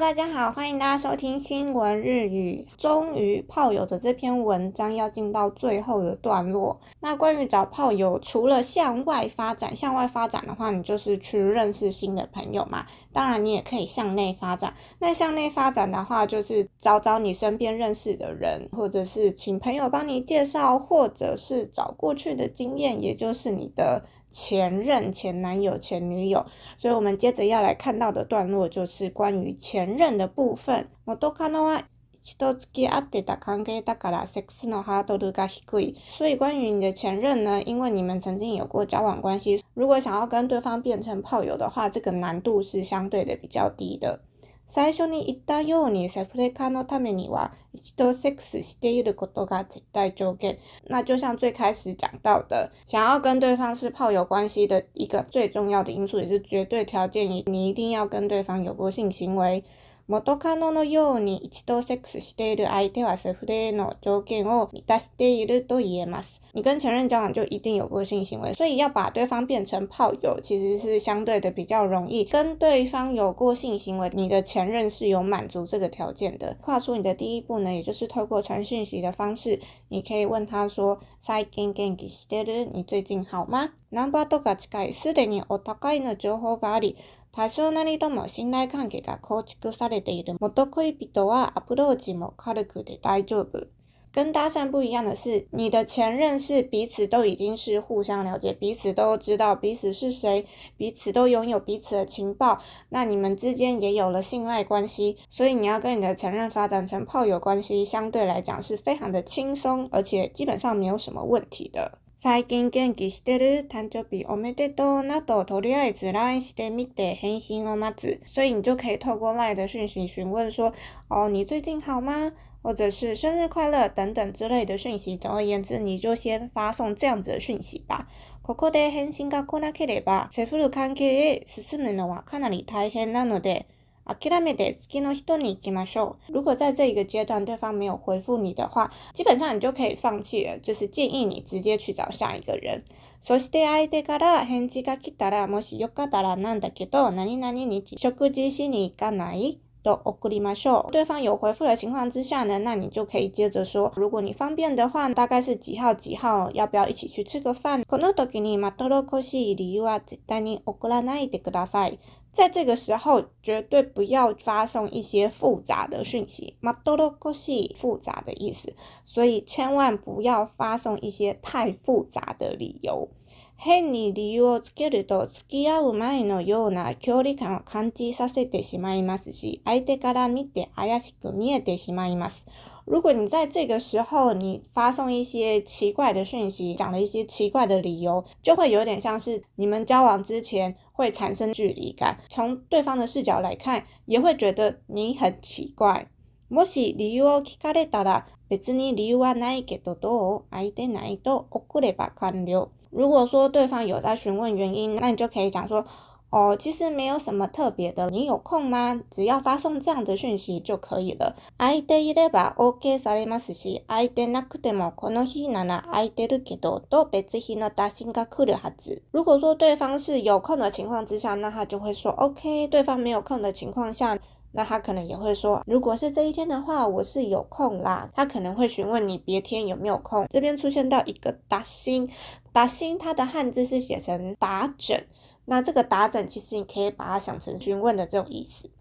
大家好，欢迎大家收听新闻日语。终于炮友的这篇文章要进到最后的段落。那关于找炮友，除了向外发展，向外发展的话，你就是去认识新的朋友嘛。当然，你也可以向内发展。那向内发展的话，就是找找你身边认识的人，或者是请朋友帮你介绍，或者是找过去的经验，也就是你的。前任、前男友、前女友，所以我们接着要来看到的段落就是关于前任的部分。我都看到啊，一起都自己阿弟打给大家啦，sex 哈都都该是鬼。所以关于你的前任呢，因为你们曾经有过交往关系，如果想要跟对方变成炮友的话，这个难度是相对的比较低的。最初に言ったように、セフレ化のためには一度セックスしていることが絶対条件。那就像最开始讲到的，想要跟对方是炮友关系的一个最重要的因素，也是绝对条件，你一定要跟对方有过性行为。元カノのように一度セックスしている相手はセフレの条件を満たしていると言えます。你跟前任交往就一定有过性行为，所以要把对方变成炮友其实是相对的比较容易。跟对方有过性行为，你的前任是有满足这个条件的。跨出你的第一步呢，也就是透过传讯息的方式，你可以问他说最近元気してる？你最近好吗？ナンバーとか近い。すでにお高いの情報があり、多少なりとも信頼関係が構築されている元恋人はアプローチも軽くで大丈夫。跟搭讪不一样的是，你的前任是彼此都已经是互相了解，彼此都知道彼此是谁，彼此都拥有彼此的情报，那你们之间也有了信赖关系，所以你要跟你的前任发展成炮友关系，相对来讲是非常的轻松，而且基本上没有什么问题的。最近元気してる誕生日おめでとうなど、とりあえず LINE してみて返信を待つ。所以你就可以透过 LINE 的讯息询问说，哦，你最近好吗？或者是生日快乐等等之类的讯息。总而言之，你就先发送这样子的讯息吧。ここで返信が来なければ、セフル関係へ進むのはかなり大変なので、諦めて次の人に行きましょう。如果在这一个阶段对方没有回复你的话，基本上你就可以放弃了，就是建议你直接去找下一个人。そして相手から返事が来たら、もしよかったらなんだけど、何々に食事しに行かないと送りましょう。对方有回复的情况之下呢，那你就可以接着说，如果你方便的话，大概是几号几号，要不要一起去吃个饭？この時にまとろこしい理由は絶対に送らないでください。在这个时候，绝对不要发送一些复杂的讯息。まどろこし复杂的意思，所以千万不要发送一些太复杂的理由。変に理由をつけると付き合う前のような距離感を感じさせてしまいますし、相手から見て怪しく見えてしまいます。如果你在这个时候你发送一些奇怪的讯息，讲了一些奇怪的理由，就会有点像是你们交往之前会产生距离感。从对方的视角来看，也会觉得你很奇怪。もし理由を聞かれたら、別に理由はないけど、どう？あれでないで、奥来ば残留。如果说对方有在询问原因，那你就可以讲说。哦，其实没有什么特别的。你有空吗？只要发送这样的讯息就可以了。I de ireba, OK, salimasu. I de nakutemo konohi nana, I de ru d o to e c h i no dasin ga k u 如果说对方是有空的情况之下，那他就会说 OK。对方没有空的情况下，那他可能也会说，如果是这一天的话，我是有空啦。他可能会询问你别天有没有空。这边出现到一个打心，打心它的汉字是写成打枕。那这个打整，其实你可以把它想成询问的这种意思。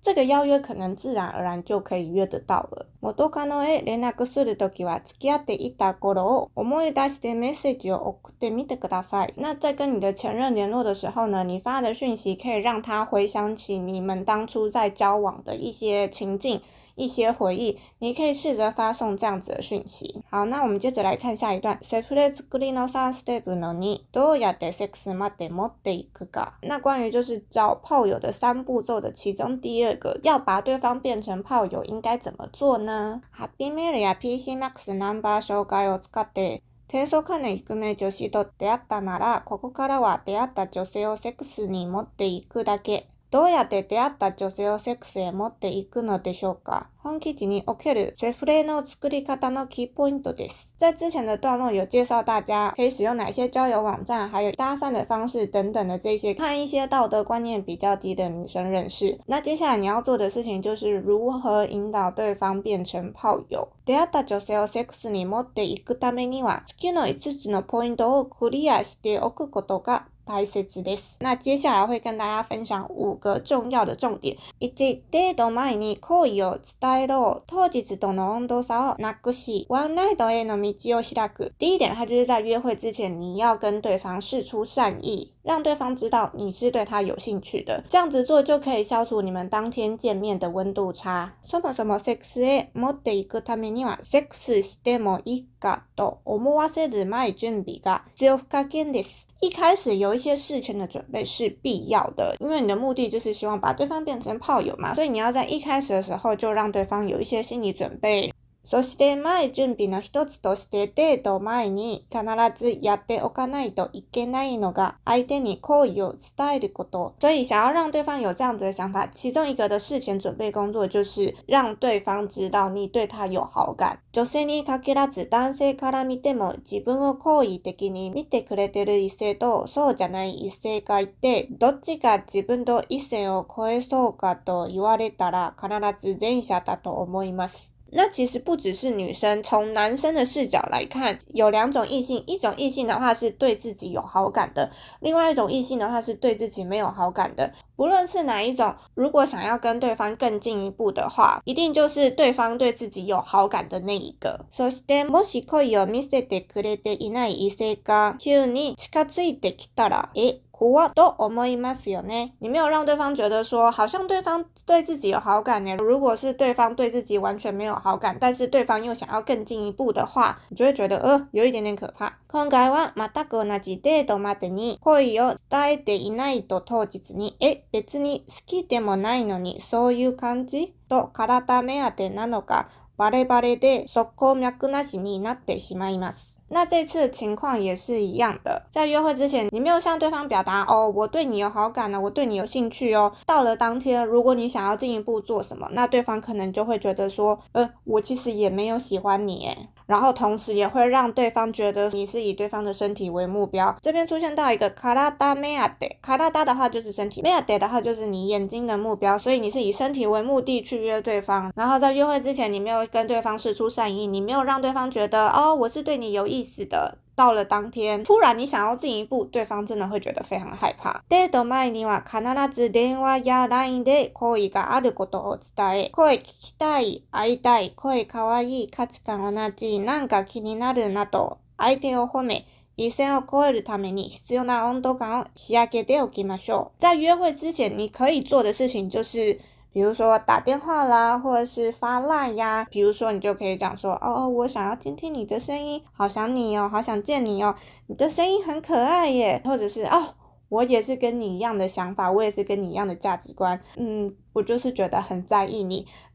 这个邀约可能自然而然就可以约得到了。元カノへ連絡するときは付き合っていた頃を思い出してメッセージを送ってみてください。那在跟你的前任联络的时候呢，你发的讯息可以让他回想起你们当初在交往的一些情境。一些回忆，你可以试着发送这样子的讯息。好，那我们接着来看下一段。Separate greeno sa stabloni doya de sex ma de mo de g 那关于就是找炮友的三步骤的其中第二个，要把对方变成炮友应该怎么做呢？Happy m a i や PC Max ナンバー紹介を使って低俗かね低め女子と出会ったならここからは出会った女性をセックスに持っていくだけどうやって出会った女性をセックスへ持っていくのでしょうか本記事におけるセフレの作り方のキーポイントです。在之前の段落有介绍大家可以使用哪些交友网站，还有搭讪的方式等等的这些，看一些道德观念比较低的女生人士。那接下来你要做的事情就是如何引导对方变成炮友。出会った女性をセックスに持っていくためには、月の5つのポイントをクリアしておくことが大切です。那接下来会跟大家分享五个重要的重点。一デート前に恋を伝えろ。当日との温度差をなくし、ワンナイトへの道を拓く。第一点，它就是在约会之前，你要跟对方示出善意。让对方知道你是对他有兴趣的，这样子做就可以消除你们当天见面的温度差。そもそもセックスの目的がためににはセックスしてもいいかと思わせる前準備が必要不可欠です。一开始有一些事情的准备是必要的，因为你的目的就是希望把对方变成炮友嘛，所以你要在一开始的时候就让对方有一些心理准备。そして前準備の一つとしてデート前に必ずやっておかないといけないのが相手に好意を伝えること。所以想要让对方有这样子的想法，其中一个的事前准备工作就是让对方知道你对他有好感。女性に限らず男性から見ても自分を好意的に見てくれてる異性とそうじゃない異性がいて、どっちが自分と一線を超えそうかと言われたら必ず前者だと思います。那其实不只是女生，从男生的视角来看，有两种异性，一种异性的话是对自己有好感的，另外一种异性的话是对自己没有好感的。不论是哪一种，如果想要跟对方更进一步的话，一定就是对方对自己有好感的那一个。そしてもし恋を見せてくれていない異性が急に近づいてきたら、え怖と思いますよね。你没有让对方觉得说，好像对方对自己有好感呢。如果是对方对自己完全没有好感，但是对方又想要更进一步的话，你就会觉得呃，有一点点可怕。今回は全く同じ程度までに恋を伝えていないと当日に、え、別に好きでもないのにそういう感じと体目当てなのか、バレバレで速攻脈なしになってしまいます。那这次情况也是一样的，在约会之前，你没有向对方表达哦，我对你有好感呢，我对你有兴趣哦。到了当天，如果你想要进一步做什么，那对方可能就会觉得说，呃，我其实也没有喜欢你哎。然后同时也会让对方觉得你是以对方的身体为目标。这边出现到一个卡拉达梅亚德，卡拉达的话就是身体，梅亚德的话就是你眼睛的目标，所以你是以身体为目的去约对方。然后在约会之前，你没有跟对方示出善意，你没有让对方觉得哦，我是对你有意。意思的。到了当天，突然你想要进一步，对方真的会觉得非常害怕。デート前には必ず電話や LINE で好意があることを伝え、声聞きたい、会いたい、声可愛い、価値観同じ、なんか気になるなど、相手を褒め、一線を越えるために必要な温度感を仕上げておきましょう。在约会之前，你可以做的事情就是。比如说打电话啦，或者是发赖呀。比如说，你就可以讲说：“哦，我想要听听你的声音，好想你哦，好想见你哦，你的声音很可爱耶。”或者是：“哦，我也是跟你一样的想法，我也是跟你一样的价值观。”嗯，我就是觉得很在意你。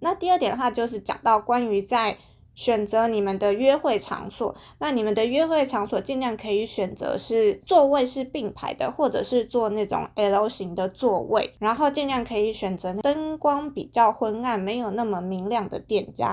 那第二点的话，就是讲到关于在。选择你们的约会场所，那你们的约会场所尽量可以选择是座位是并排的，或者是坐那种 L 型的座位，然后尽量可以选择灯光比较昏暗、没有那么明亮的店家。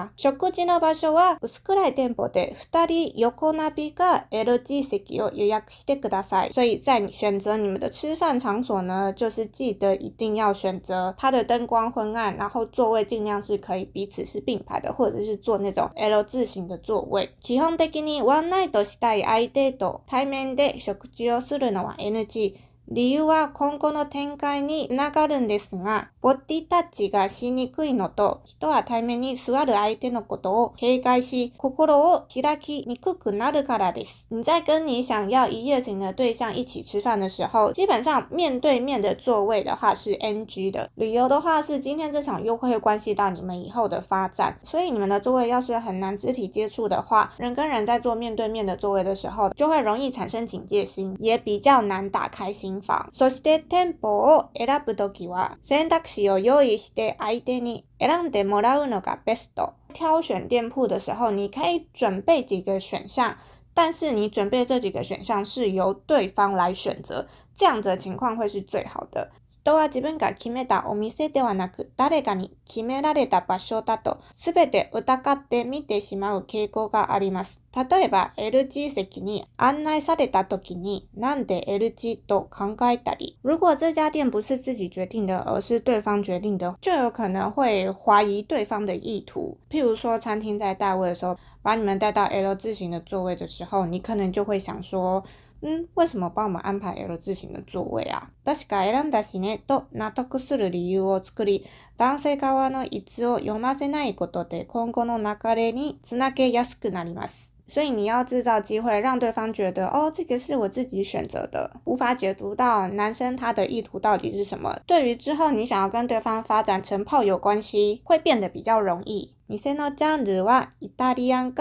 所以在你选择你们的吃饭场所呢，就是记得一定要选择它的灯光昏暗，然后座位尽量是可以彼此是并排的，或者是坐那种 L。通信の座位。基本的にワンナイトしたい相手と対面で食事をするのは NG。理由は今後の展開に繋がるんですが、ボディタッチがしにくいのと、人は対面に座る相手のことを警戒し心を開きにくくなるからです。你在跟你想要一夜情的对象一起吃饭的时候，基本上面对面的座位的话是 NG 的。理由的话是今天这场约会关系到你们以后的发展，所以你们的座位要是很难肢体接触的话，人跟人在做面对面的座位的时候就会容易产生警戒心，也比较难打开心。そして店舗を選ぶときは選択肢を用意して相手に選んでもらうのがベスト。挑选店铺的时候，你可以准备几个选项，但是你准备这几个选项是由对方来选择，这样的情况会是最好的。人は自分が決めたお店ではなく、誰かに決められた場所だと、すべて疑って見てしまう傾向があります。例えば LG 席に案内された時になんで LG と考えたり、如果这家店不是自己决定的，而是对方决定的，就有可能会怀疑对方的意图。譬如说，餐厅在带位的时候，把你们带到 L 字形的座位的时候，你可能就会想说。ん为什么帮我们安排 L 字形的座位啊確か選んだしね、と納得する理由を作り、男性側の一を読ませないことで今後の流れにつなげやすくなります。所以你要制造机会，让对方觉得哦，这个是我自己选择的，无法解读到男生他的意图到底是什么。对于之后你想要跟对方发展成炮友关系，会变得比较容易。你先要讲日话，意大利啊，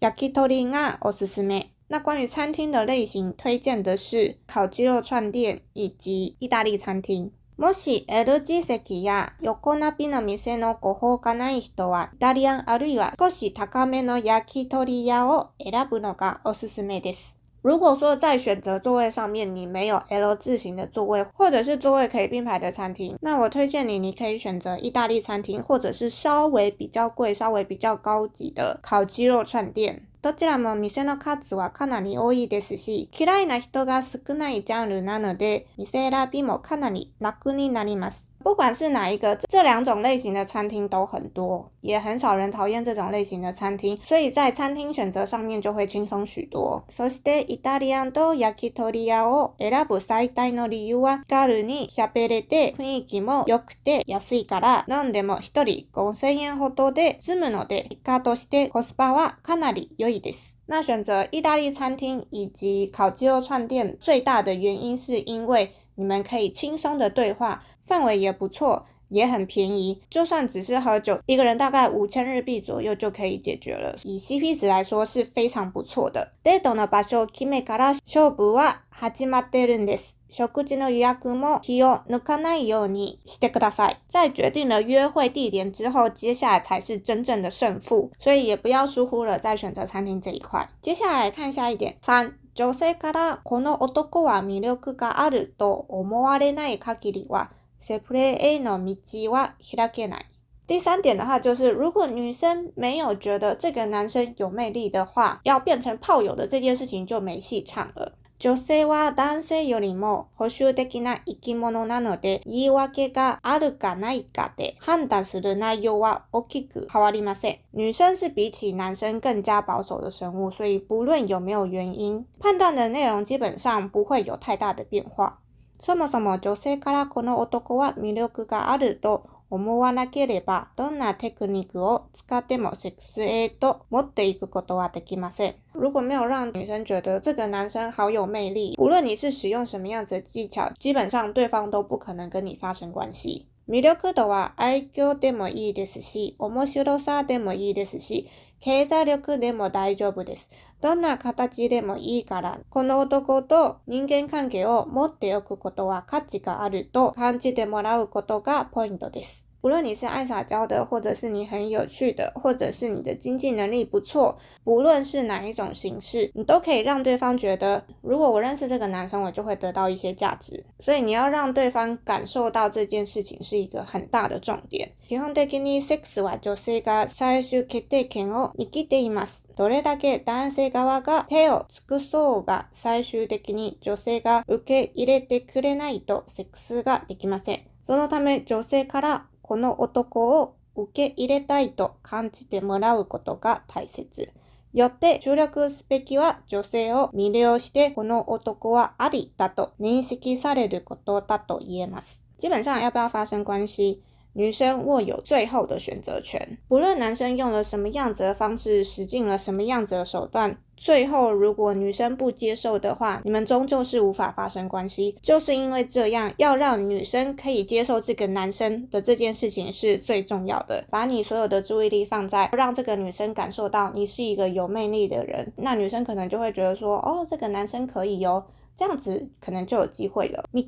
焼き鳥啊，お寿司め。那关于餐厅的类型，推荐的是烤鸡肉串店以及意大利餐厅。もし L 字席や横並びの店のご法がない人は、タリアンあるいは少し高めの焼き鳥屋を選ぶのがおすすめです。如果说在选择座位上面你没有 L 字形的座位，或者是座位可以并排的餐厅，那我推荐你你可以选择意大利餐厅，或者是稍微比较贵、稍微比较高级的烤鸡肉串店。どちらも店の数はかなり多いですし、嫌いな人が少ないジャンルなので、店選びもかなり楽になります。不管是哪一个，这两种类型的餐厅都很多，也很少人讨厌这种类型的餐厅，所以在餐厅选择上面就会轻松许多。そしてイタリアンと焼き鳥屋を選ぶ最大の理由は、ガルに喋れて雰囲気も良くて安いから、何でも一人5000円ほどで済むので、結果としてコスパはかなり良いです。那选择意大利餐厅以及烤鸡肉串店最大的原因是因为你们可以轻松的对话。氛围也不错，也很便宜。就算只是喝酒，一个人大概五千日币左右就可以解决了。以 CP 值来说是非常不错的。デートの場所決めから勝負は始まってるんです。食事の予約も気を抜かないようにしてください。在决定了约会地点之后，接下来才是真正的胜负，所以也不要疏忽了在选择餐厅这一块。接下来看下一点。三、女性からこの男は魅力があると思われない限りは。セプレの道は開けない。第三点的话，就是如果女生没有觉得这个男生有魅力的话，要变成炮友的这件事情就没戏唱了。女性は男性よりも保守的な生き物なので、言い訳があるかないかで判断する内容は大きく変わりません。女生是比起男生更加保守的生物，所以不论有没有原因，判断的内容基本上不会有太大的变化。そもそも女性からこの男は魅力があると思わなければ、どんなテクニックを使ってもセックスへと持っていくことはできません。如果没有让女生觉得这个男生好有魅力，无论你是使用什么样子的技巧，基本上对方都不可能跟你发生关系。魅力度は愛嬌でもいいですし、面白さでもいいですし、経済力でも大丈夫です。どんな形でもいいから、この男と人間関係を持っておくことは価値があると感じてもらうことがポイントです。无论你是爱撒娇的，或者是你很有趣的，或者是你的经济能力不错，不论是哪一种形式，你都可以让对方觉得，如果我认识这个男生，我就会得到一些价值。所以你要让对方感受到这件事情是一个很大的重点。基本的にセックスは女性が最終決定権を握っています。どれだけ男性側が手を尽くそうが最終的に女性が受け入れてくれないとセックスができません。そのため女性からこの男を受け入れたいと感じてもらうことが大切。よって注力すべきは女性を魅了してこの男はありだと認識されることだと言えます。基本上要不要发生关系女生握有最后的选择权，不论男生用了什么样子的方式，使尽了什么样子的手段，最后如果女生不接受的话，你们终究是无法发生关系。就是因为这样，要让女生可以接受这个男生的这件事情是最重要的。把你所有的注意力放在让这个女生感受到你是一个有魅力的人，那女生可能就会觉得说，哦，这个男生可以哦。这样子可能就有机会了。目、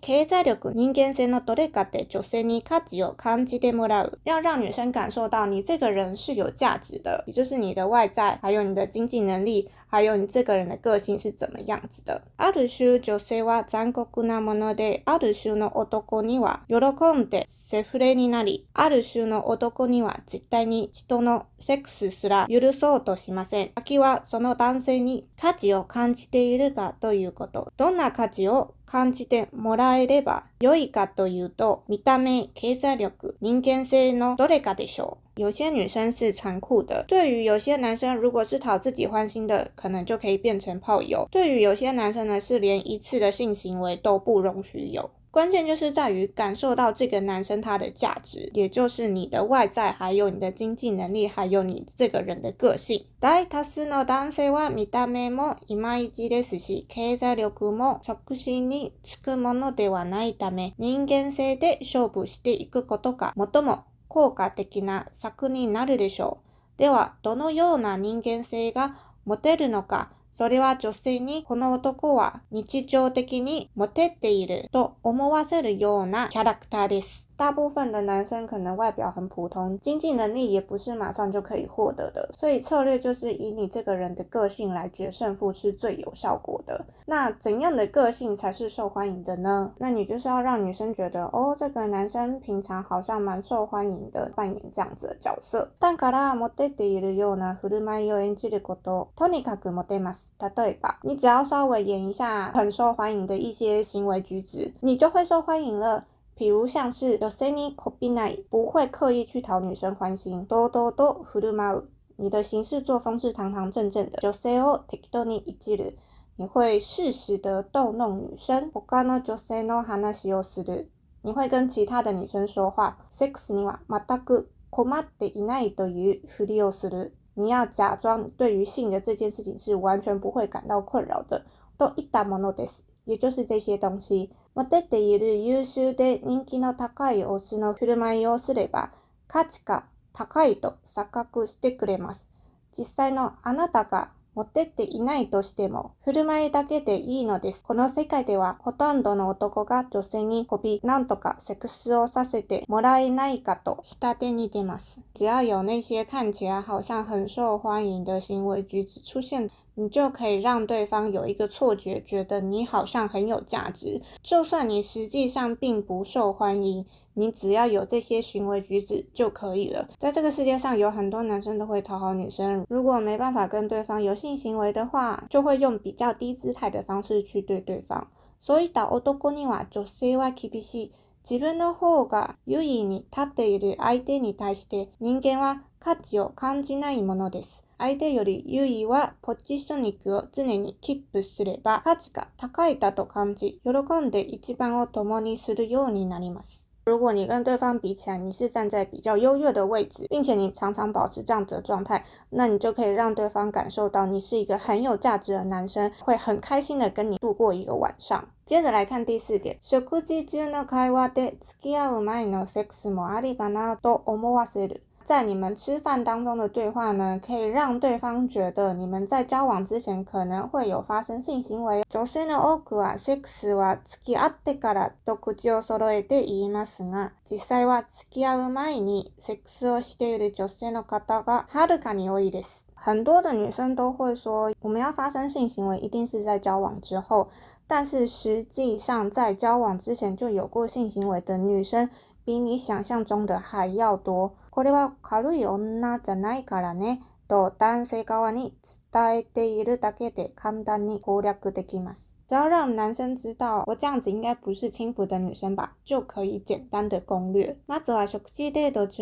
経済力、人間性のどれかで女性に価値を感じてもらう，要让女生感受到你这个人是有价值的，也就是你的外在，还有你的经济能力。还有你这个人的个性是怎么样子的。ある種女性は残酷なもので、ある種の男には喜んでセフレになり、ある種の男には絶対に人のセックスすら許そうとしません。先はその男性に価値を感じているかということ。どんな価値を感じてもらえれば良いかというと、見た目、経済力、人間性のどれかでしょう。有些女生是残酷的，对于有些男生，如果是讨自己欢心的，可能就可以变成炮友；对于有些男生呢，是连一次的性行为都不容许有。关键就是在于感受到这个男生他的价值，也就是你的外在，还有你的经济能力，还有你这个人的个性。大多数の男性は見た目もイマイチですし、経済力も直心に付くものではないため、人間性で勝負していくことか。もも。効果的な策になるでしょう。では、どのような人間性が持てるのか、それは女性にこの男は日常的にモテていると思わせるようなキャラクターです。大部分的男生可能外表很普通，经济能力也不是马上就可以获得的，所以策略就是以你这个人的个性来决胜负是最有效果的。那怎样的个性才是受欢迎的呢？那你就是要让女生觉得，哦，这个男生平常好像蛮受欢迎的，扮演这样子的角色。o n e s だからモテているような振る舞いを演じること、とにかくモテます。例えば，你只要稍微演一下很受欢迎的一些行为举止，你就会受欢迎了。比如像是 jose c o r 不会刻意去讨女生欢心多多多福禄马尔你的行事作风是堂堂正正的 jose t i k t o 你会适时的逗弄女生我刚刚 jose 马尔你会跟其他的女生说话 sexyma 马大哥 komodenai 等于福利你要假装对于性的这件事情是完全不会感到困扰的都一大把 n o t 也就是这些东西モテている優秀で人気の高いオスの振る舞いをすれば、価値が高いと錯覚してくれます。実際のあなたが持ってっていないとしても、振る舞いだけでいいのです。この世界ではほとんどの男が女性に媚び、なんとかセックスをさせてもらえないかと下手に出ます。只要有那些看起来好像很受欢迎的行为举止出现，你就可以让对方有一个错觉，觉得你好像很有价值，就算你实际上并不受欢迎。你只要有这些行为举止就可以了。在这个世界上，有很多男生都会讨好女生，如果没办法跟对方有性行为的话，就会用比较低姿态的方式去对对方。そういった男には女性は厳しい。自分の方が優位に立っている相手に対して人間は価値を感じないものです。相手より優位はポジショニックを常にキップすれば価値が高いだと感じ、喜んで一番を共にするようになります。如果你跟对方比起来，你是站在比较优越的位置，并且你常常保持这样子的状态，那你就可以让对方感受到你是一个很有价值的男生，会很开心的跟你度过一个晚上。接着来看第四点。在你们吃饭当中的对话呢，可以让对方觉得你们在交往之前可能会有发生性行为。女性のはセックスは付きってからと口を揃えて言いますが、実際は付き合う前にセックスをしている女性の方がかです。很多的女生都会说，我们要发生性行为一定是在交往之后，但是实际上在交往之前就有过性行为的女生比你想象中的还要多。これは軽い女じゃないからねと男性側に伝えているだけで簡単に攻略できます。只要让男生知道我这样子应该不是轻浮的女生吧，就可以简单的攻略。まずは、中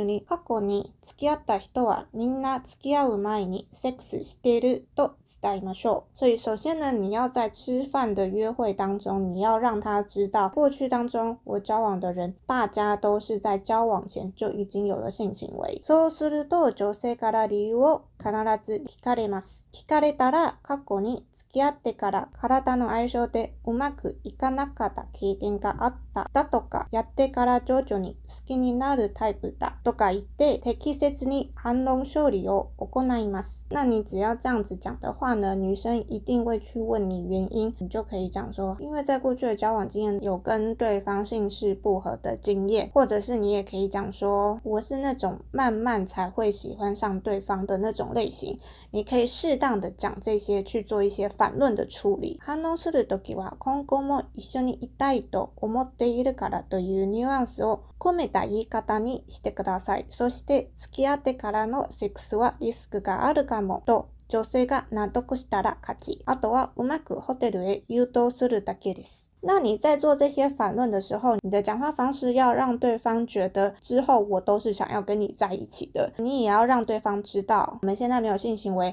に過去に付き合った人はみんな付き合う前にセックスしていると伝えましょう。所以首先呢，你要在吃饭的约会当中，你要让他知道，过去当中我交往的人，大家都是在交往前就已经有了性行为。そうすると女性から理由を必ず聞かれます。聞かれたら、過去に付那你只要这样子讲的话呢，女生一定会去问你原因，你就可以讲说，因为在过去的交往经验有跟对方性氏不合的经验，或者是你也可以讲说，我是那种慢慢才会喜欢上对方的那种类型，你可以适当的讲这些去做一些反。反論で處理。反応するときは今後も一緒にいたいと思っているからというニュアンスを込めた言い方にしてください。そして付き合ってからのセックスはリスクがあるかもと女性が納得したら勝ち。あとはうまくホテルへ誘導するだけです。那你在做这些反论的时候，你的讲话方式要让对方觉得之后我都是想要跟你在一起的，你也要让对方知道我们现在没有性行为，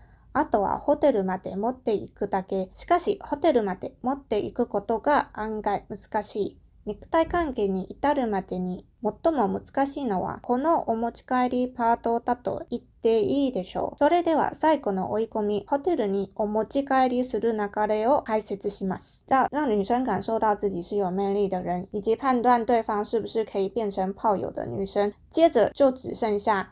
あとはホテルまで持っていくだけ。しかし、ホテルまで持っていくことが案外難しい。肉体関係に至るまでに最も難しいのは、このお持ち帰りパートだと言っていいでしょう。それでは最後の追い込み、ホテルにお持ち帰りする流れを解説します。让让女生感受到自己是有魅力的人，以及判断对方是不是可以变成炮友的女生。接着就只剩下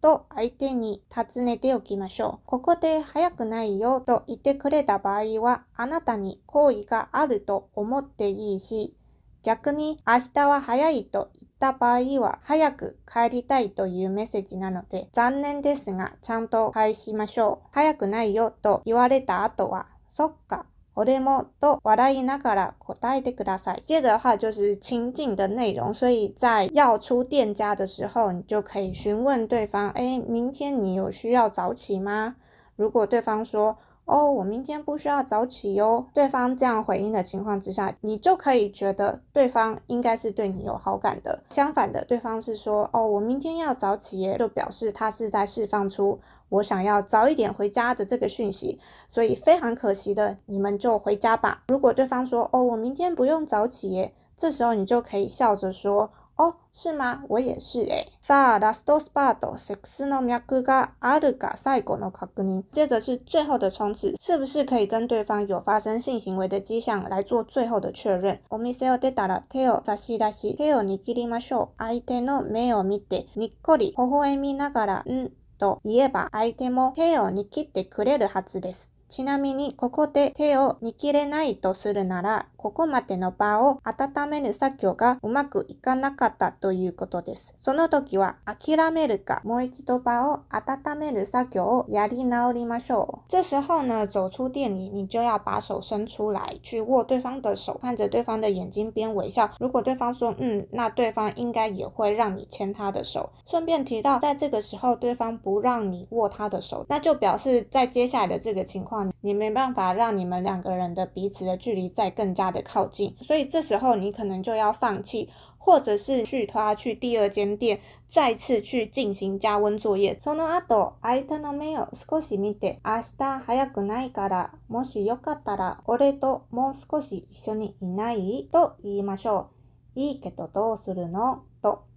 と相手に尋ねておきましょう。ここで早くないよと言ってくれた場合は、あなたに好意があると思っていいし、逆に明日は早いと言った場合は、早く帰りたいというメッセージなので、残念ですが、ちゃんと返しましょう。早くないよと言われた後は、そっか、我者么都话大意那个了，扩大一点的撒。接着的话就是情境的内容，所以在要出店家的时候，你就可以询问对方：哎，明天你有需要早起吗？如果对方说：哦，我明天不需要早起哟。对方这样回应的情况之下，你就可以觉得对方应该是对你有好感的。相反的，对方是说：哦，我明天要早起，耶，就表示他是在释放出。我想要早一点回家的这个讯息，所以非常可惜的，你们就回家吧。如果对方说，哦，我明天不用早起耶，这时候你就可以笑着说，哦，是吗？我也是哎。接着是最后的冲刺，是不是可以跟对方有发生性行为的迹象来做最后的确认？接着是最后的冲刺，是不是可以跟对方有发生性行为的迹象来做最后的确认？と言えば相手も手を握ってくれるはずです。ちなみに、ここで手を握れないとするなら、ここまでの場を温める作業がうまくいかなかったということです。その時は、諦めるか、もう一度場を温める作業をやり直りましょう。这时候呢，走出店里，你就要把手伸出来，去握对方的手，看着对方的眼睛边微笑。如果对方说うん、那对方应该也会让你牵他的手。顺便提到，在这个时候对方不让你握他的手，那就表示在接下来的这个情况。你没办法让你们两个人的彼此的距离再更加的靠近，所以这时候你可能就要放弃，或者是去他去第二间店，再次去进行加温作业。そのめを少し見て明日早くないからもしよかったら俺ともう少し一緒にいないと言いましょういいけどどうするのと。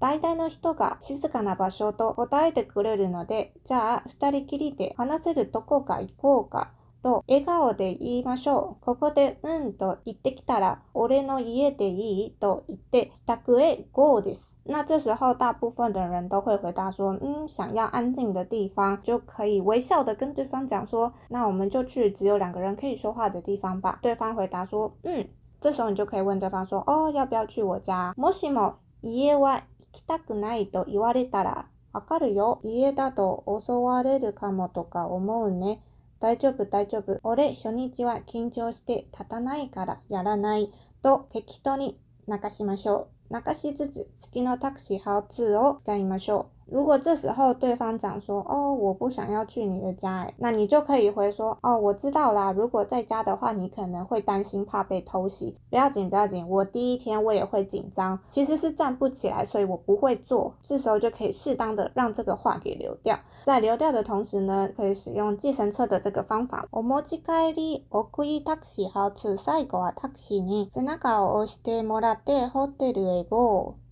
大体の人が静かな場所と答えてくれるので、じゃあ二人きりで話せるとこか行こうかと笑顔で言いましょう。ここでうんと言ってきたら、俺の家でいいと言って、自宅へ go です。那这时候，大部分的人都会回答说，嗯，想要安静的地方，就可以微笑的跟对方讲说，那我们就去只有两个人可以说话的地方吧。对方回答说，嗯。这时候你就可以问对方说，哦，要不要去我家？もしも家は来たくないと言われたら、わかるよ。家だと襲われるかもとか思うね。大丈夫大丈夫。俺初日は緊張して立たないからやらない。と適当に泣かしましょう。泣かしつつ月のタクシーハウツーを使いましょう。如果这时候对方讲说：“哦，我不想要去你的家，诶，那你就可以回说：哦，我知道啦。如果在家的话，你可能会担心怕被偷袭，不要紧，不要紧，我第一天我也会紧张，其实是站不起来，所以我不会做。”这时候就可以适当的让这个话给留掉，在留掉的同时呢，可以使用计程车的这个方法。”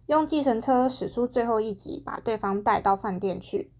用计程车驶出最后一集，把对方带到饭店去。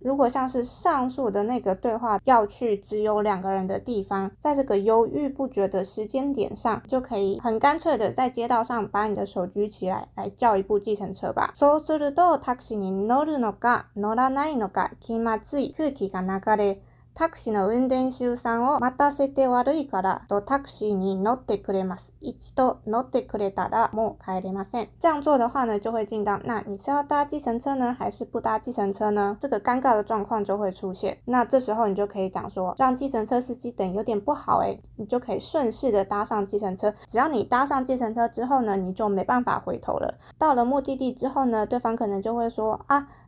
如果像是上述的那个对话，要去只有两个人的地方，在这个犹豫不决的时间点上，就可以很干脆的在街道上把你的手举起来，来叫一部计程车吧。そうするとタクシーに乗るのか乗らないのか決まつい空気が流れ。タクシーの運転手さんを待たせて悪いから、とタクシーに乗ってくれます。一度乗ってくれたらもう帰れません。这样做的话呢，就会进到，那你是要搭计程车呢，还是不搭计程车呢？这个尴尬的状况就会出现。那这时候你就可以讲说，让计程车司机等有点不好哎，你就可以顺势的搭上计程车。只要你搭上计程车之后呢，你就没办法回头了。到了目的地之后呢，对方可能就会说啊。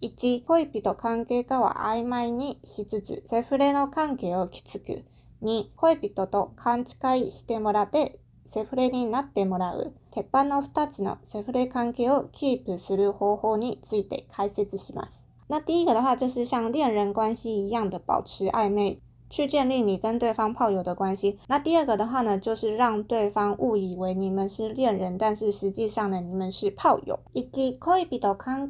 1、恋人関係かは曖昧にしつつ、セフレの関係をきつく。2、恋人と勘違いしてもらって、セフレになってもらう。鉄板の2つのセフレ関係をキープする方法について解説します。那第一个的话，就是像恋人关系一样的保持暧昧，去建立你跟对方炮友的关系。那第二个的话呢，就是让对方误以为你们是恋人，但是实际上呢，你们是炮友。以及，恋人关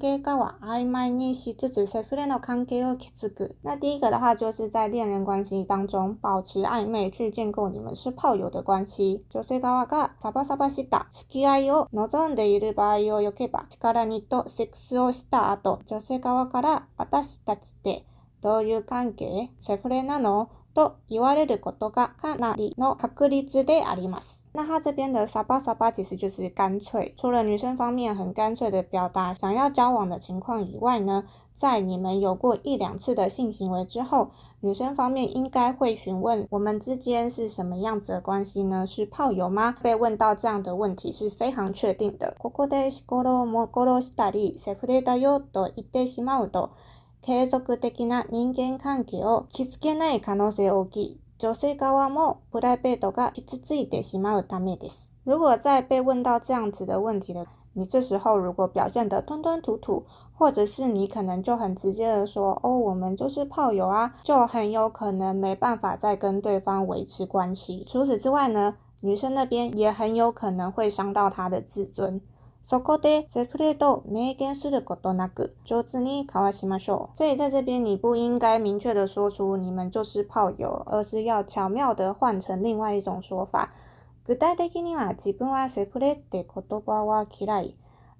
系和暧昧练习，是指训练的关系要坚固。那第一个的话，就是在恋人关系当中保持暧昧，去建构你们是炮友的关系。女性側がサバサバした付き合いを望んでいる場合を避けば力にとセックスをした後、女性側から私たちでどういう関係セフレなのと言われることがかなりの確率であります。ナハズビンドサパサパジュス干脆。除了女生方面很干脆的表达想要交往的情况以外呢，在你们有过一两次的性行为之后，女生方面应该会询问我们之间是什么样子的关系呢？是炮友吗？被问到这样的问题是非常确定的。ここでシコロもコロしたりセフレだよと言ってしまうと。如果在被问到这样子的问题的，你这时候如果表现得吞吞吐吐，或者是你可能就很直接的说，哦，我们就是炮友啊，就很有可能没办法再跟对方维持关系。除此之外呢，女生那边也很有可能会伤到她的自尊。そこでセフレと明言することなく上手に交わしましょう。所以在这边你不应该明确的说出你们就是炮友，而是要巧妙的换成另外一种说法。具体的には自分はセフレって言葉は嫌い。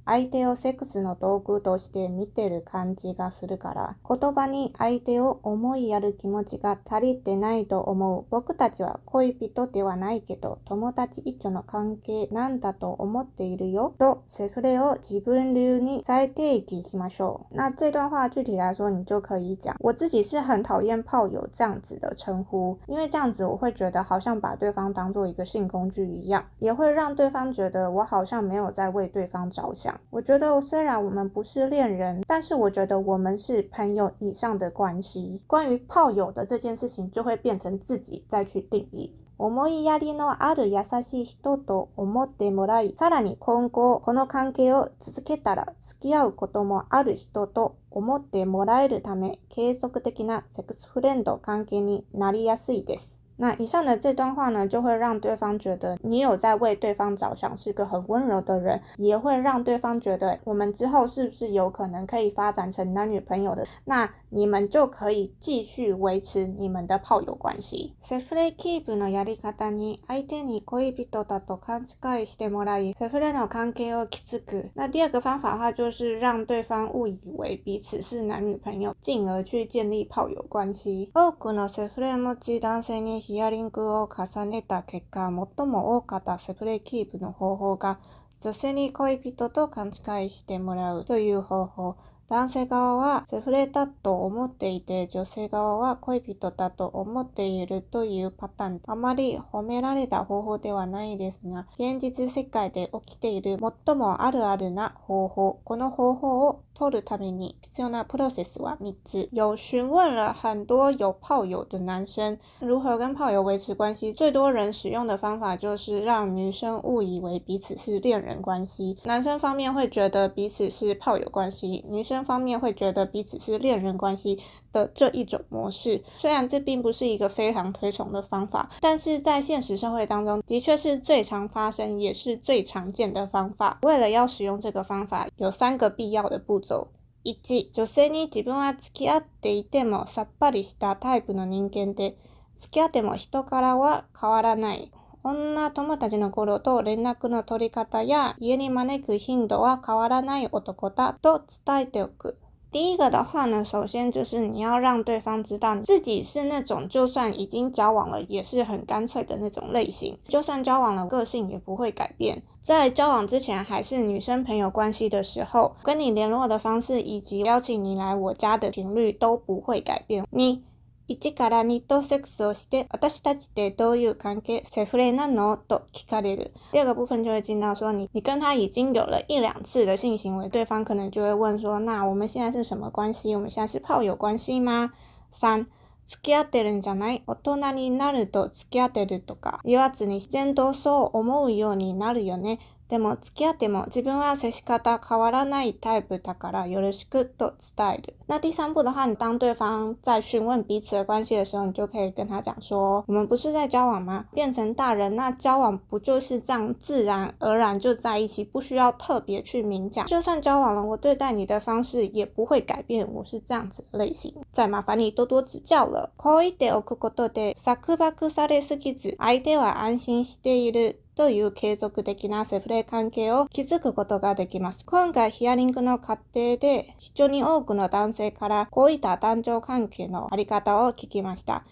相手をセックスの道具として見てる感じがするから、言葉に相手を思いやる気持ちが足りてないと思う。僕たちは恋人ではないけど、友達一緒の関係なんだと思っているよ。と、セフレを自分流に再定義しましょう。那这段话具体来说，你就可以讲，我自己是很讨厌炮友这样子的称呼，因为这样子我会觉得好像把对方当作一个性工具一样，也会让对方觉得我好像没有在为对方着想。我觉得虽然我们不是恋人，但是我觉得我们是朋友以上的关系。关于炮友的这件事情，就会变成自己再去定义。思いやりのある優しい人と思ってもらい、さらに今後この関係を続けたら付き合うこともある人と思ってもらえるため、継続的なセックスフレンド関係になりやすいです。那以上的这段话呢，就会让对方觉得你有在为对方着想，是个很温柔的人，也会让对方觉得我们之后是不是有可能可以发展成男女朋友的。那你们就可以继续维持你们的炮友关系。セフレキープのやり方に相手に恋人だと勘違いしてもらい、セフレの関係をきく。那第二个方法的话，就是让对方误以为彼此是男女朋友，进而去建立炮友关系。僕のセフレも既当事に。ヒアリングを重ねた結果、最も多かったセプレーキープの方法が、女性に恋人と勘違いしてもらうという方法、男性側はセフレだと思っていて、女性側は恋人だと思っているというパターン。あまり褒められた方法ではないですが、現実世界で起きている最もあるあるな方法。この方法を取るために必要なプロセスは3つ。有询问了很多有炮友的男生如何跟炮友维持关系，最多人使用的方法就是让女生误以为彼此是恋人关系。男生方面会觉得彼此是炮友关系，女生。方面会觉得彼此是恋人关系的这一种模式，虽然这并不是一个非常推崇的方法，但是在现实社会当中的确是最常发生也是最常见的方法。为了要使用这个方法，有三个必要的步骤：一、即使に自分は付き合っていてもさっぱりしたタイプの人間で、付き合っても人からは変わらない。こんな友達の頃と連絡の取り方や家に招く頻度は変わらない男だ」と伝えておく。D がの話ね、首先就是你要让对方知道自己是那种就算已经交往了也是很干脆的那种类型，就算交往了个性也不会改变。在交往之前还是女生朋友关系的时候，跟你联络的方式以及邀请你来我家的频率都不会改变。你1から2とセックスをして、私たちってどういう関係セフレなのと聞かれる。第二个部分就会进到说你，你跟他已经有了一两次的性行为，对方可能就会问说，那我们现在是什么关系？我们现在是炮友关系吗？?3 付き合ってるんじゃない大人になると付き合ってるとか言わずに自然とそう思うようになるよね。でも付き合っても自分は接し方変わらないタイプだからよろしくと伝える。那第三步的话，你当对方在询问彼此的关系的时候，你就可以跟他讲说：“我们不是在交往吗？变成大人，那交往不就是这样自然而然就在一起，不需要特别去明讲。就算交往了，我对待你的方式也不会改变，我是这样子的类型。再麻烦你多多指教了。”恋でおくことで束縛されすぎず、相手は安心している。という継続的なセフレ関係を築くことができます。今回ヒアリングの過程で非常に多くの男性からこういった男女関係のあり方を聞きました。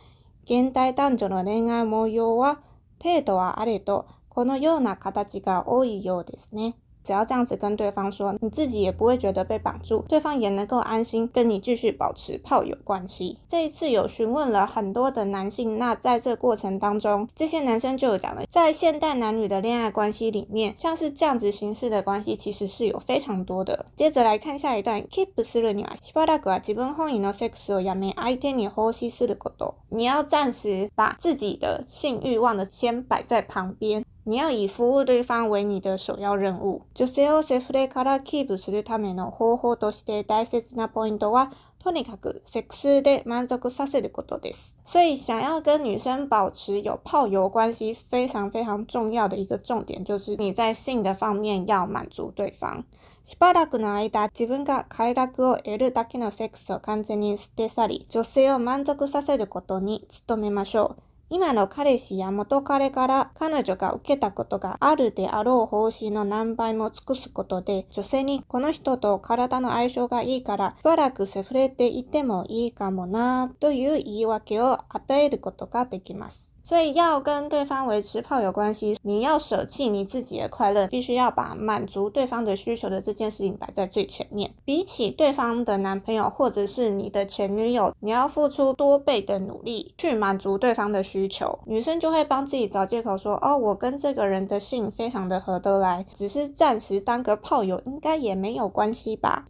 現代男女の恋愛模様は程度はあれど、このような形が多いようですね。只要这样子跟对方说，你自己也不会觉得被绑住，对方也能够安心跟你继续保持炮友关系。这一次有询问了很多的男性，那在这过程当中，这些男生就有讲了，在现代男女的恋爱关系里面，像是这样子形式的关系，其实是有非常多的。接着来看下一段，Keep するにはしばらくは自分本位のセックスをやめ、相手に奉仕すること。你要暂时把自己的性欲望的先摆在旁边。你要以服务对方为你的首要任务。女性をセフレからキープするための方法として大切なポイントは、とにかくセックスで満足させることです。所以，想要跟女生保持有泡友关系，非常非常重要的一个重点就是你在性的方面要满足对方。しばらくの間、自分が快楽を得るだけのセックスを完全に捨て去り、女性を満足させることに努めましょう。今の彼氏や元彼から彼女が受けたことがあるであろう方針の何倍も尽くすことで、女性にこの人と体の相性がいいから、しばらくセフレていてもいいかもなという言い訳を与えることができます。所以要跟对方维持炮友关系，你要舍弃你自己的快乐，必须要把满足对方的需求的这件事情摆在最前面。比起对方的男朋友或者是你的前女友，你要付出多倍的努力去满足对方的需求。女生就会帮自己找借口说：哦，我跟这个人的性非常的合得来，只是暂时当个炮友应该也没有关系吧。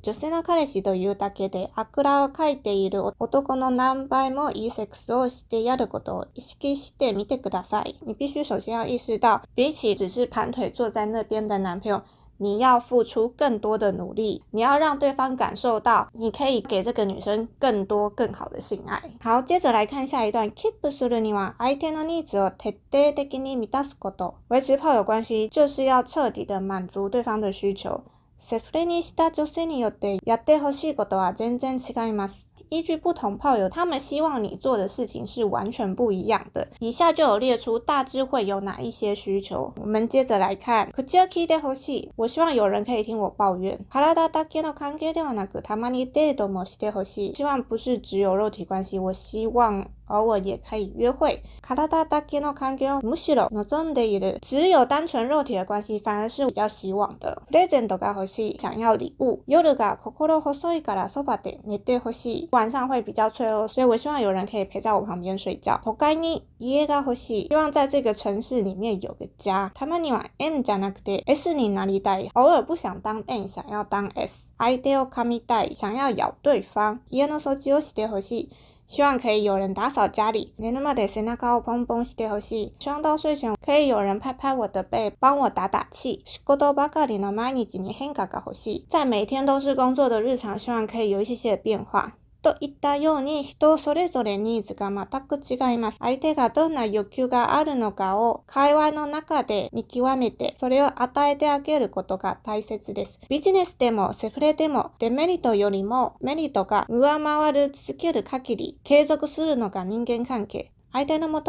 你必须首先要意识到，比起只是盘腿坐在那边的男朋友，你要付出更多的努力，你要让对方感受到你可以给这个女生更多、更好的性爱。好，接着来看下一段。维持炮友关系就是要彻底的满足对方的需求。依据不同炮友，他们希望你做的事情是完全不一样的。以下就有列出大智慧有哪一些需求，我们接着来看。我希望有人可以听我抱怨。希望不是只有肉体关系，我希望。偶尔也可以约会。只有单纯肉体的关系，反而是比较希望的。最近都该或许想要礼物。有的心口里或许该来说话的。有的或许晚上会比较脆弱，所以我希望有人可以陪在我旁边睡觉。大概呢，有希望在这个城市里面有个家。他们呢，M 家那边，S 你哪里带？偶尔不想当 M，想要当 S。爱的要卡米带，想要咬对方。有的手指要洗的或许。希望可以有人打扫家里。你那么得谁那高かポンポン戏，希望到睡前可以有人拍拍我的背，帮我打打气。是仕多巴か里の毎尼に尼黑嘎嘎し戏，在每天都是工作的日常，希望可以有一些些变化。といったように人それぞれニーズが全く違います。相手がどんな欲求があるのかを会話の中で見極めてそれを与えてあげることが大切です。ビジネスでもセフレでもデメリットよりもメリットが上回る続ける限り継続するのが人間関係。アイデンティ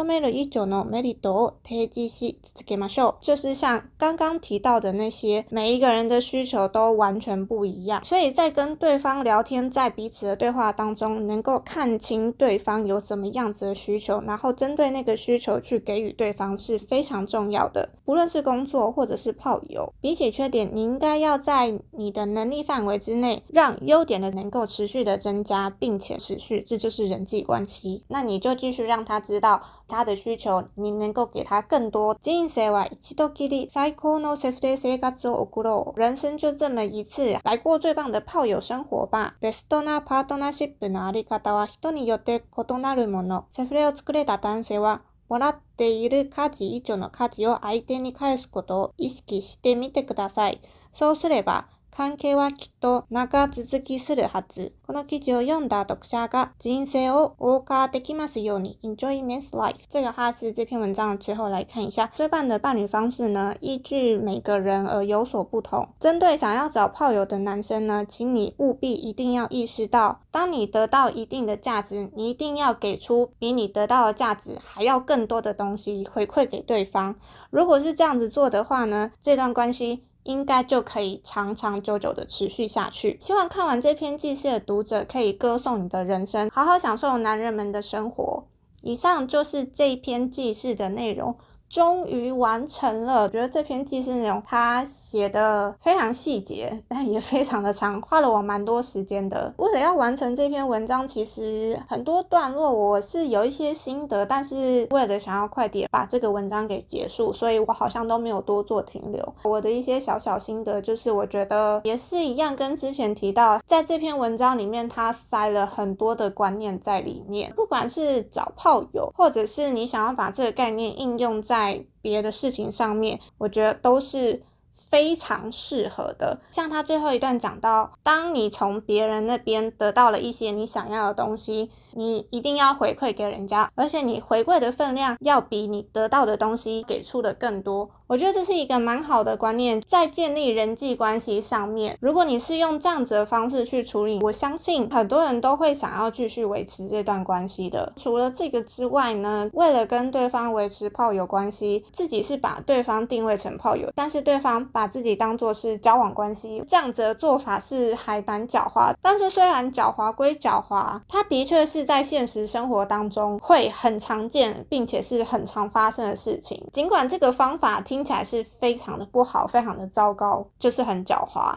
ティのメリットを提示しましょう。就是像刚刚提到的那些，每一个人的需求都完全不一样，所以在跟对方聊天，在彼此的对话当中，能够看清对方有什么样子的需求，然后针对那个需求去给予对方是非常重要的。不论是工作或者是泡友，比起缺点，你应该要在你的能力范围之内，让优点的能够持续的增加，并且持续，这就是人际关系。那你就继续让他。知道他的需求你能够给他更多。人生は一度きり、最高のセフレ生活を送ろう。人生就这么一次、来过最棒的炮友生活吧。ベストなパートナーシップのあり方は人によって異なるもの。セフレを作れた男性は、もらっている家事以上の家事を相手に返すことを意識してみてください。そうすれば、関係はきっと長続きするはず。この記事を読んだ読者が人生をオーできますように、enjoyment life。这个哈是这篇文章最后来看一下，最棒的伴侣方式呢，依据每个人而有所不同。针对想要找炮友的男生呢，请你务必一定要意识到，当你得到一定的价值，你一定要给出比你得到的价值还要更多的东西回馈给对方。如果是这样子做的话呢，这段关系。应该就可以长长久久的持续下去。希望看完这篇记事的读者可以歌颂你的人生，好好享受男人们的生活。以上就是这一篇记事的内容。终于完成了，觉得这篇记事内容他写的非常细节，但也非常的长，花了我蛮多时间的。为了要完成这篇文章，其实很多段落我是有一些心得，但是为了想要快点把这个文章给结束，所以我好像都没有多做停留。我的一些小小心得就是，我觉得也是一样，跟之前提到，在这篇文章里面，他塞了很多的观念在里面，不管是找炮友，或者是你想要把这个概念应用在。在别的事情上面，我觉得都是非常适合的。像他最后一段讲到，当你从别人那边得到了一些你想要的东西。你一定要回馈给人家，而且你回馈的分量要比你得到的东西给出的更多。我觉得这是一个蛮好的观念，在建立人际关系上面，如果你是用这样子的方式去处理，我相信很多人都会想要继续维持这段关系的。除了这个之外呢，为了跟对方维持炮友关系，自己是把对方定位成炮友，但是对方把自己当做是交往关系，这样子的做法是还蛮狡猾。但是虽然狡猾归狡猾，他的确是。在现实生活当中会很常见，并且是很常发生的事情。尽管这个方法听起来是非常的不好、非常的糟糕，就是很狡猾，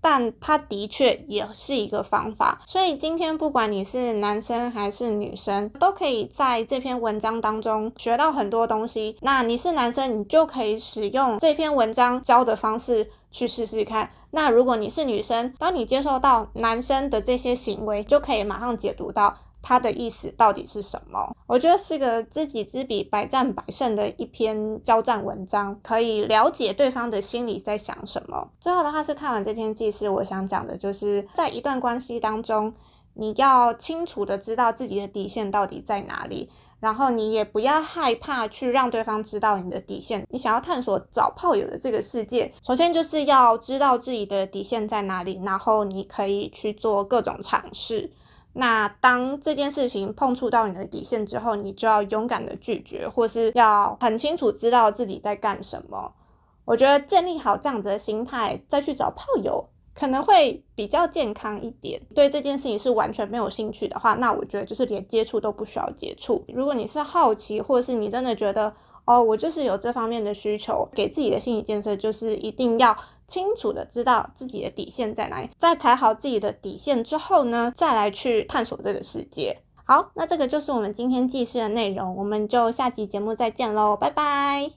但它的确也是一个方法。所以今天不管你是男生还是女生，都可以在这篇文章当中学到很多东西。那你是男生，你就可以使用这篇文章教的方式去试试看。那如果你是女生，当你接受到男生的这些行为，就可以马上解读到。他的意思到底是什么？我觉得是个知己知彼，百战百胜的一篇交战文章，可以了解对方的心理在想什么。最后的话是看完这篇记事，我想讲的就是在一段关系当中，你要清楚的知道自己的底线到底在哪里，然后你也不要害怕去让对方知道你的底线。你想要探索找炮友的这个世界，首先就是要知道自己的底线在哪里，然后你可以去做各种尝试。那当这件事情碰触到你的底线之后，你就要勇敢的拒绝，或是要很清楚知道自己在干什么。我觉得建立好这样子的心态，再去找炮友可能会比较健康一点。对这件事情是完全没有兴趣的话，那我觉得就是连接触都不需要接触。如果你是好奇，或是你真的觉得，哦，我就是有这方面的需求，给自己的心理建设就是一定要清楚的知道自己的底线在哪里，在踩好自己的底线之后呢，再来去探索这个世界。好，那这个就是我们今天记事的内容，我们就下期节目再见喽，拜拜。